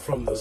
from the